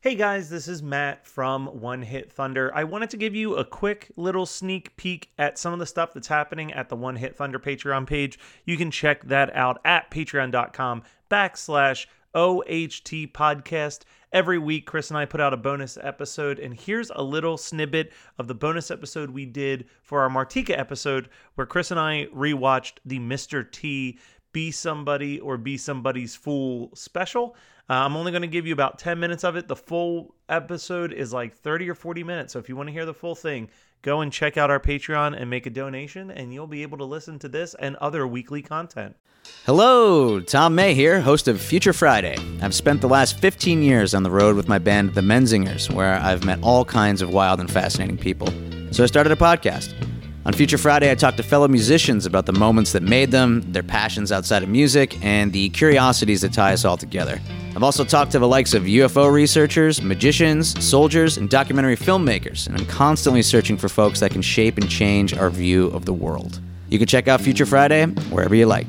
Hey guys, this is Matt from One Hit Thunder. I wanted to give you a quick little sneak peek at some of the stuff that's happening at the One Hit Thunder Patreon page. You can check that out at patreon.com backslash OHT podcast. Every week, Chris and I put out a bonus episode, and here's a little snippet of the bonus episode we did for our Martika episode, where Chris and I rewatched the Mr. T Be Somebody or Be Somebody's Fool special. Uh, I'm only going to give you about 10 minutes of it. The full episode is like 30 or 40 minutes. So if you want to hear the full thing, go and check out our Patreon and make a donation, and you'll be able to listen to this and other weekly content. Hello, Tom May here, host of Future Friday. I've spent the last 15 years on the road with my band, The Menzingers, where I've met all kinds of wild and fascinating people. So I started a podcast. On Future Friday, I talk to fellow musicians about the moments that made them, their passions outside of music, and the curiosities that tie us all together. I've also talked to the likes of UFO researchers, magicians, soldiers, and documentary filmmakers, and I'm constantly searching for folks that can shape and change our view of the world. You can check out Future Friday wherever you like.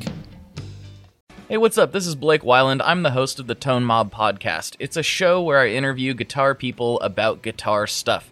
Hey, what's up? This is Blake Wyland. I'm the host of the Tone Mob podcast. It's a show where I interview guitar people about guitar stuff.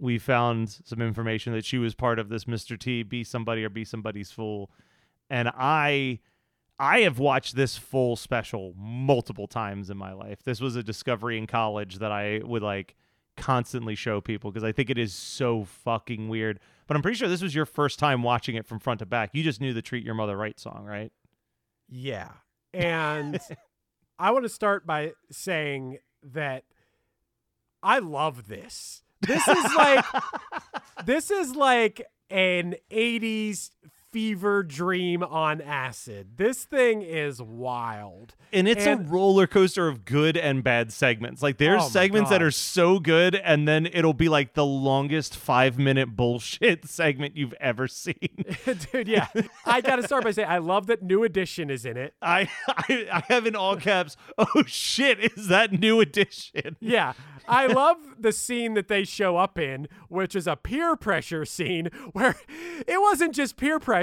we found some information that she was part of this Mr. T be somebody or be somebody's fool. And I I have watched this full special multiple times in my life. This was a discovery in college that I would like constantly show people because I think it is so fucking weird. But I'm pretty sure this was your first time watching it from front to back. You just knew the Treat Your Mother Right song, right? Yeah. And I want to start by saying that I love this. This is like this is like an 80s fever dream on acid. This thing is wild. And it's And- a roller coaster of good and bad segments. Like there's Oh segments that are so good and then it'll be like the longest 5 minute bullshit segment you've ever seen. Dude, yeah. I got to start by saying I love that New Edition is in it. I, I I have in all caps, "Oh shit, is that new edition?" Yeah. I love the scene that they show up in, which is a peer pressure scene where it wasn't just peer pressure.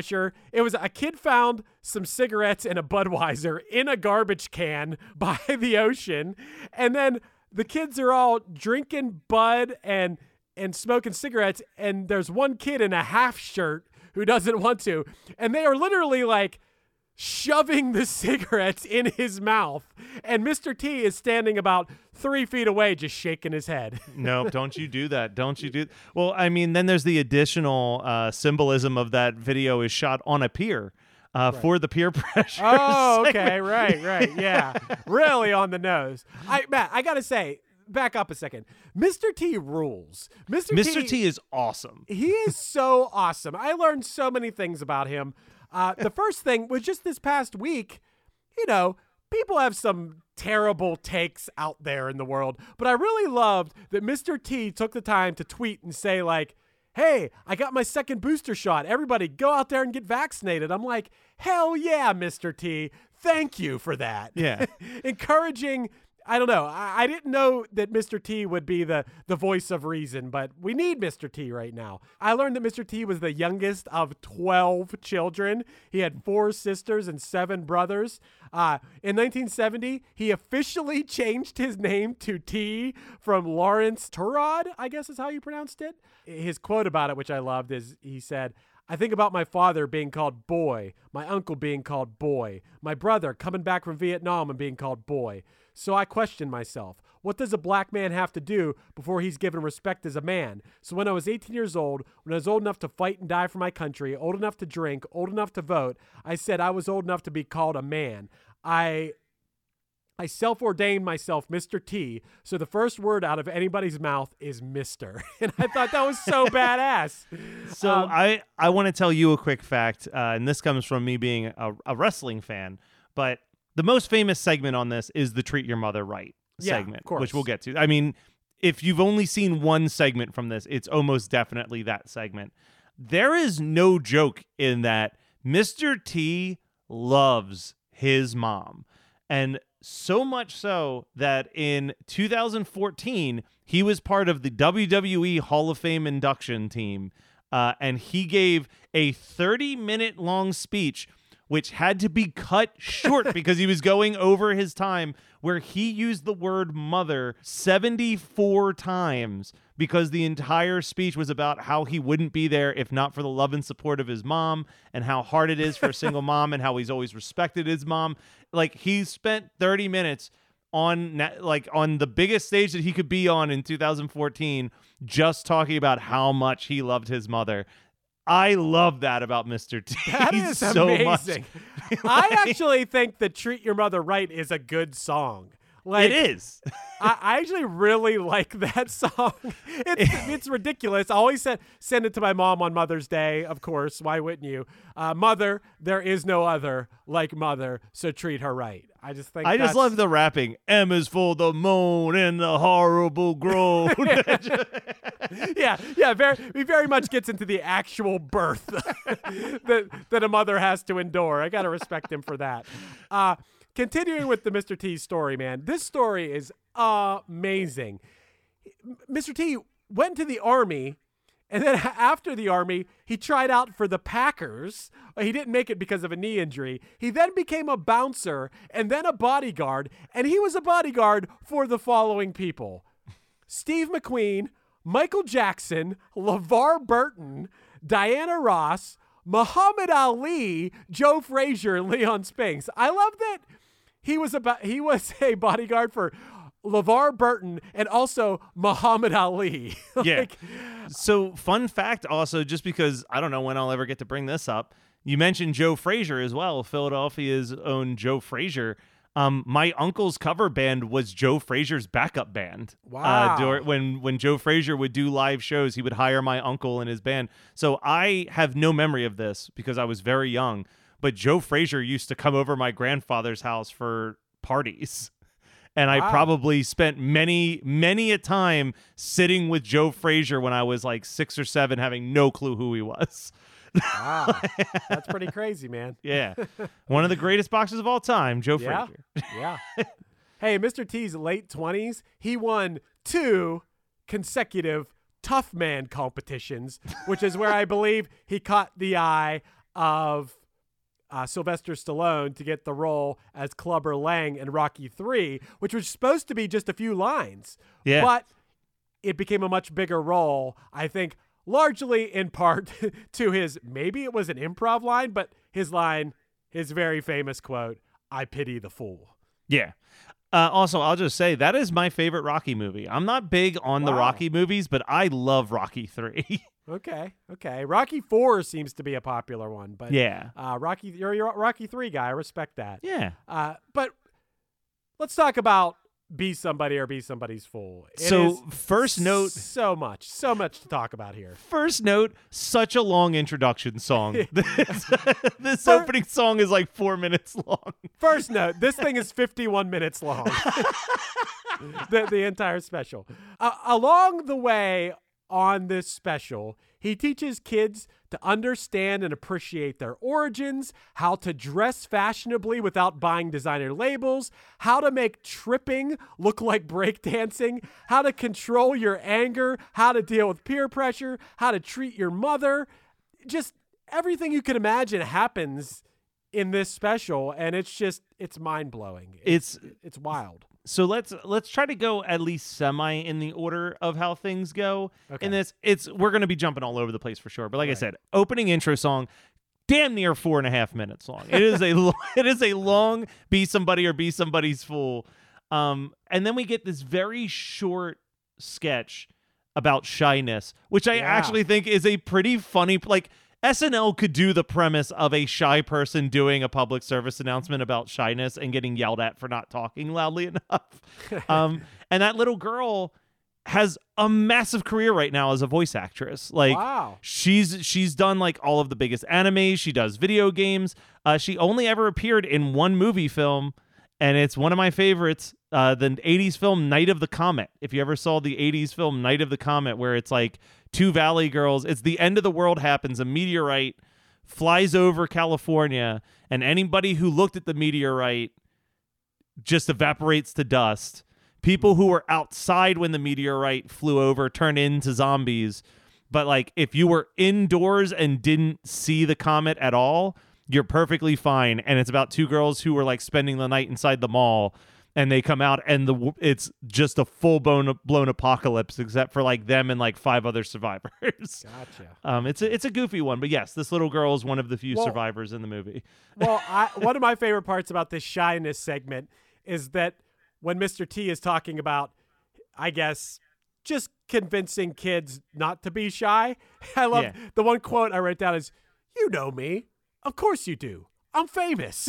It was a kid found some cigarettes and a Budweiser in a garbage can by the ocean. And then the kids are all drinking Bud and and smoking cigarettes. And there's one kid in a half shirt who doesn't want to. And they are literally like, shoving the cigarettes in his mouth. And Mr. T is standing about three feet away, just shaking his head. no, don't you do that. Don't you do Well, I mean, then there's the additional uh, symbolism of that video is shot on a pier uh, for the peer pressure. Oh, okay, segment. right, right, yeah, really on the nose. I Matt, I gotta say, back up a second. Mr. T rules. Mr. Mr. T is awesome. He is so awesome. I learned so many things about him. Uh, the first thing was just this past week, you know, people have some terrible takes out there in the world, but I really loved that Mr. T took the time to tweet and say, like, hey, I got my second booster shot. Everybody go out there and get vaccinated. I'm like, hell yeah, Mr. T. Thank you for that. Yeah. Encouraging I don't know. I, I, didn't know that Mr. T would be the, the voice of reason, but we need Mr. T right now. I learned that Mr. T was the youngest of 12 children. He had four sisters and seven brothers. Uh, in 1970, he officially changed his name to T from Laurence Tureaud, I guess is how you pronounced it. His quote about it, which I loved, is he said, I think about my father being called boy, my uncle being called boy, my brother coming back from Vietnam and being called boy. So I question myself what does a black man have to do before he's given respect as a man? So when I was 18 years old, when I was old enough to fight and die for my country, old enough to drink, old enough to vote, I said I was old enough to be called a man. I I self ordained myself Mr. T, so the first word out of anybody's mouth is Mr. And I thought that was so badass. So um, I, I want to tell you a quick fact, uh, and this comes from me being a, a, wrestling fan, but the most famous segment on this is the Treat Your Mother Right yeah, segment, which we'll get to. I mean, if you've only seen one segment from this, it's almost definitely that segment. There is no joke in that Mr. T loves his mom. And so much so that in 2014 he was part of the WWE Hall of Fame induction team, uh, and he gave a 30 minute long speech which had to be cut short because he was going over his time, where he used the word mother 74 times because the entire speech was about how he wouldn't be there if not for the love and support of his mom and how hard it is for a single mom and how he's always respected his mom. Like he spent 30 minutes on like on the biggest stage that he could be on in 2014 just talking about how much he loved his mother I love that about Mr. T. That is so amazing. like, I actually think that "Treat Your Mother Right" is a good song. Like, it is. I, I, actually really like that song. It's it's ridiculous. I always send send it to my mom on Mother's Day. Of course, why wouldn't you? Uh, mother, there is no other like mother, so treat her right. I just think I just love the rapping. M is for the moan and the horrible groan. yeah, yeah. Very, he very much gets into the actual birth that that a mother has to endure. I gotta respect him for that. Uh, continuing with the Mr. T story, man. This story is amazing. Mr. T went to the army and then after the army, he tried out for the Packers. He didn't make it because of a knee injury. He then became a bouncer and then a bodyguard, and he was a bodyguard for the following people Steve McQueen, Michael Jackson, LeVar Burton, Diana Ross, Muhammad Ali, Joe Frazier, and Leon Spinks. I love that he was about he was a bodyguard for LeVar Burton and also Muhammad Ali. like, yeah. So fun fact also, just because I don't know when I'll ever get to bring this up. You mentioned Joe Frazier as well, Philadelphia's own Joe Frazier. Um, my uncle's cover band was Joe Frazier's backup band. Uh, wow! Uh, when when Joe Frazier would do live shows, he would hire my uncle and his band. So I have no memory of this because I was very young but Joe Frazier used to come over my grandfather's house for parties. And wow. I probably spent many, many a time sitting with Joe Frazier when I was like six or seven, having no clue who he was. Wow. That's pretty crazy, man. yeah. One of the greatest boxers of all time, Joe yeah. Frazier. yeah. Hey, Mr. T's late 20s, he won two consecutive tough man competitions, which is where I believe he caught the eye of uh, Sylvester Stallone to get the role as Clubber Lang in Rocky 3, which was supposed to be just a few lines. Yeah. But it became a much bigger role, I think, largely in part to his maybe it was an improv line, but his line, his very famous quote, I pity the fool. Yeah. Uh, also, I'll just say that is my favorite Rocky movie. I'm not big on wow. the Rocky movies, but I love Rocky 3. Okay, okay. Rocky Four seems to be a popular one, but yeah, uh, Rocky, you're, you're a Rocky Three guy. I respect that. Yeah. Uh, but let's talk about be somebody or be somebody's fool. It So, first note- so much, so much to talk about here. First note, such a long introduction song. this this opening song is like four minutes long. First note: this thing is 51 minutes long. the, the entire special. Uh, along the way on this special, he teaches kids to understand and appreciate their origins, how to dress fashionably without buying designer labels, how to make tripping look like breakdancing, how to control your anger, how to deal with peer pressure, how to treat your mother. Just everything you can imagine happens in this special and it's just it's mind-blowing. It's it's wild. So let's let's try to go at least semi in the order of how things go Okay. in this. It's we're gonna be jumping all over the place for sure. But like i said opening intro song damn near four and a half minutes long. It is a lo- it is a long be somebody or be somebody's fool. Um and then we get this very short sketch about shyness which i Yeah. actually think is a pretty funny like SNL could do the premise of a shy person doing a public service announcement about shyness and getting yelled at for not talking loudly enough. um, and that little girl has a massive career right now as a voice actress. Like Wow. she's she's done like all of the biggest anime. She does video games. Uh, she only ever appeared in one movie film, and it's one of my favorites. Uh, the '80s film Night of the Comet. If you ever saw the '80s film Night of the Comet, where it's like two Valley girls, it's the end of the world happens. A meteorite flies over California, and anybody who looked at the meteorite just evaporates to dust. People who were outside when the meteorite flew over turn into zombies. But like if you were indoors and didn't see the comet at all, you're perfectly fine. And it's about two girls who were like spending the night inside the mall and they come out and the it's just a full blown blown apocalypse except for like them and like five other survivors. Gotcha. Um it's a, it's a goofy one, but yes, this little girl is one of the few Well- survivors in the movie. Well, I, one of my favorite parts about this shyness segment is that when Mr. T is talking about, I guess, just convincing kids not to be shy. I love Yeah. the one quote I wrote down is, "You know me, of course you do. I'm famous."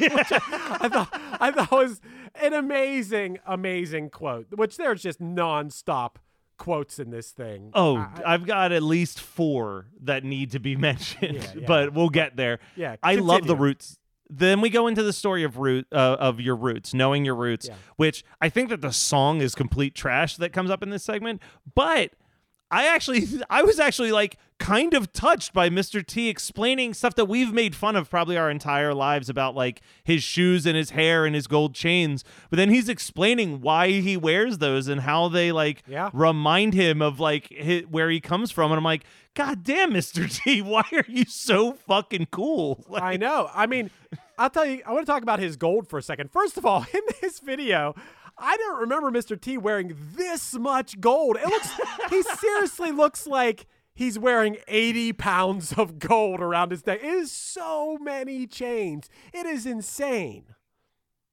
I, thought I thought was an amazing, amazing quote. Which there's just nonstop quotes in this thing. Oh, I- I've got at least four that need to be mentioned, Yeah, yeah. but we'll get there. Yeah, I love the roots. Then we go into the story of root uh, of your roots, knowing your roots, Yeah. which I think that the song is complete trash that comes up in this segment, but I actually I was actually like kind of touched by Mr. T explaining stuff that we've made fun of probably our entire lives about like his shoes and his hair and his gold chains. But then he's explaining why he wears those and how they like Yeah. remind him of like hi where he comes from. And I'm like, God damn, Mr. T, why are you so fucking cool? Like, I know. I mean, I'll tell you, I want to talk about his gold for a second. First of all, in this video, I don't remember Mr. T wearing this much gold. It looks, he seriously looks like he's wearing 80 pounds of gold around his neck. It is so many chains. It is insane.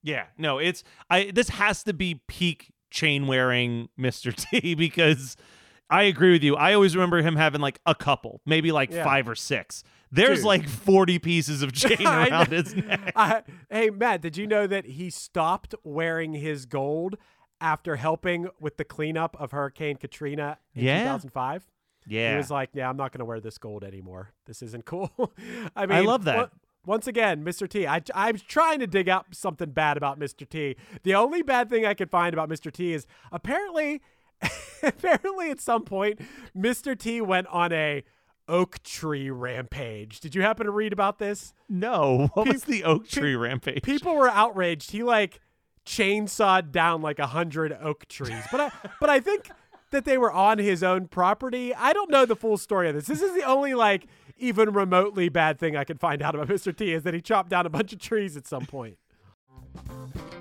Yeah, no, it's I. This has to be peak chain wearing Mr. T because I agree with you. I always remember him having like a couple, maybe like Yeah. five or six. There's Dude. like forty pieces of chain around his neck. I- hey, Matt, did you know that he stopped wearing his gold after helping with the cleanup of Hurricane Katrina in Yeah. 2005? Yeah, He was like, "Yeah, I'm not going to wear this gold anymore. This isn't cool." I mean, I love that. on- once again, Mr. T. I, I'm trying to dig up something bad about Mr. T. The only bad thing I could find about Mr. T is apparently, apparently at some point, Mr. T went on a oak tree rampage. Did you happen to read about this? no. What Pe- was the oak pe- tree rampage? People were outraged. He like chainsawed down like a hundred oak trees. But I but I think that they were on his own property. I don't know the full story of this. This is the only like even remotely bad thing I could find out about Mr. T is that he chopped down a bunch of trees at some point.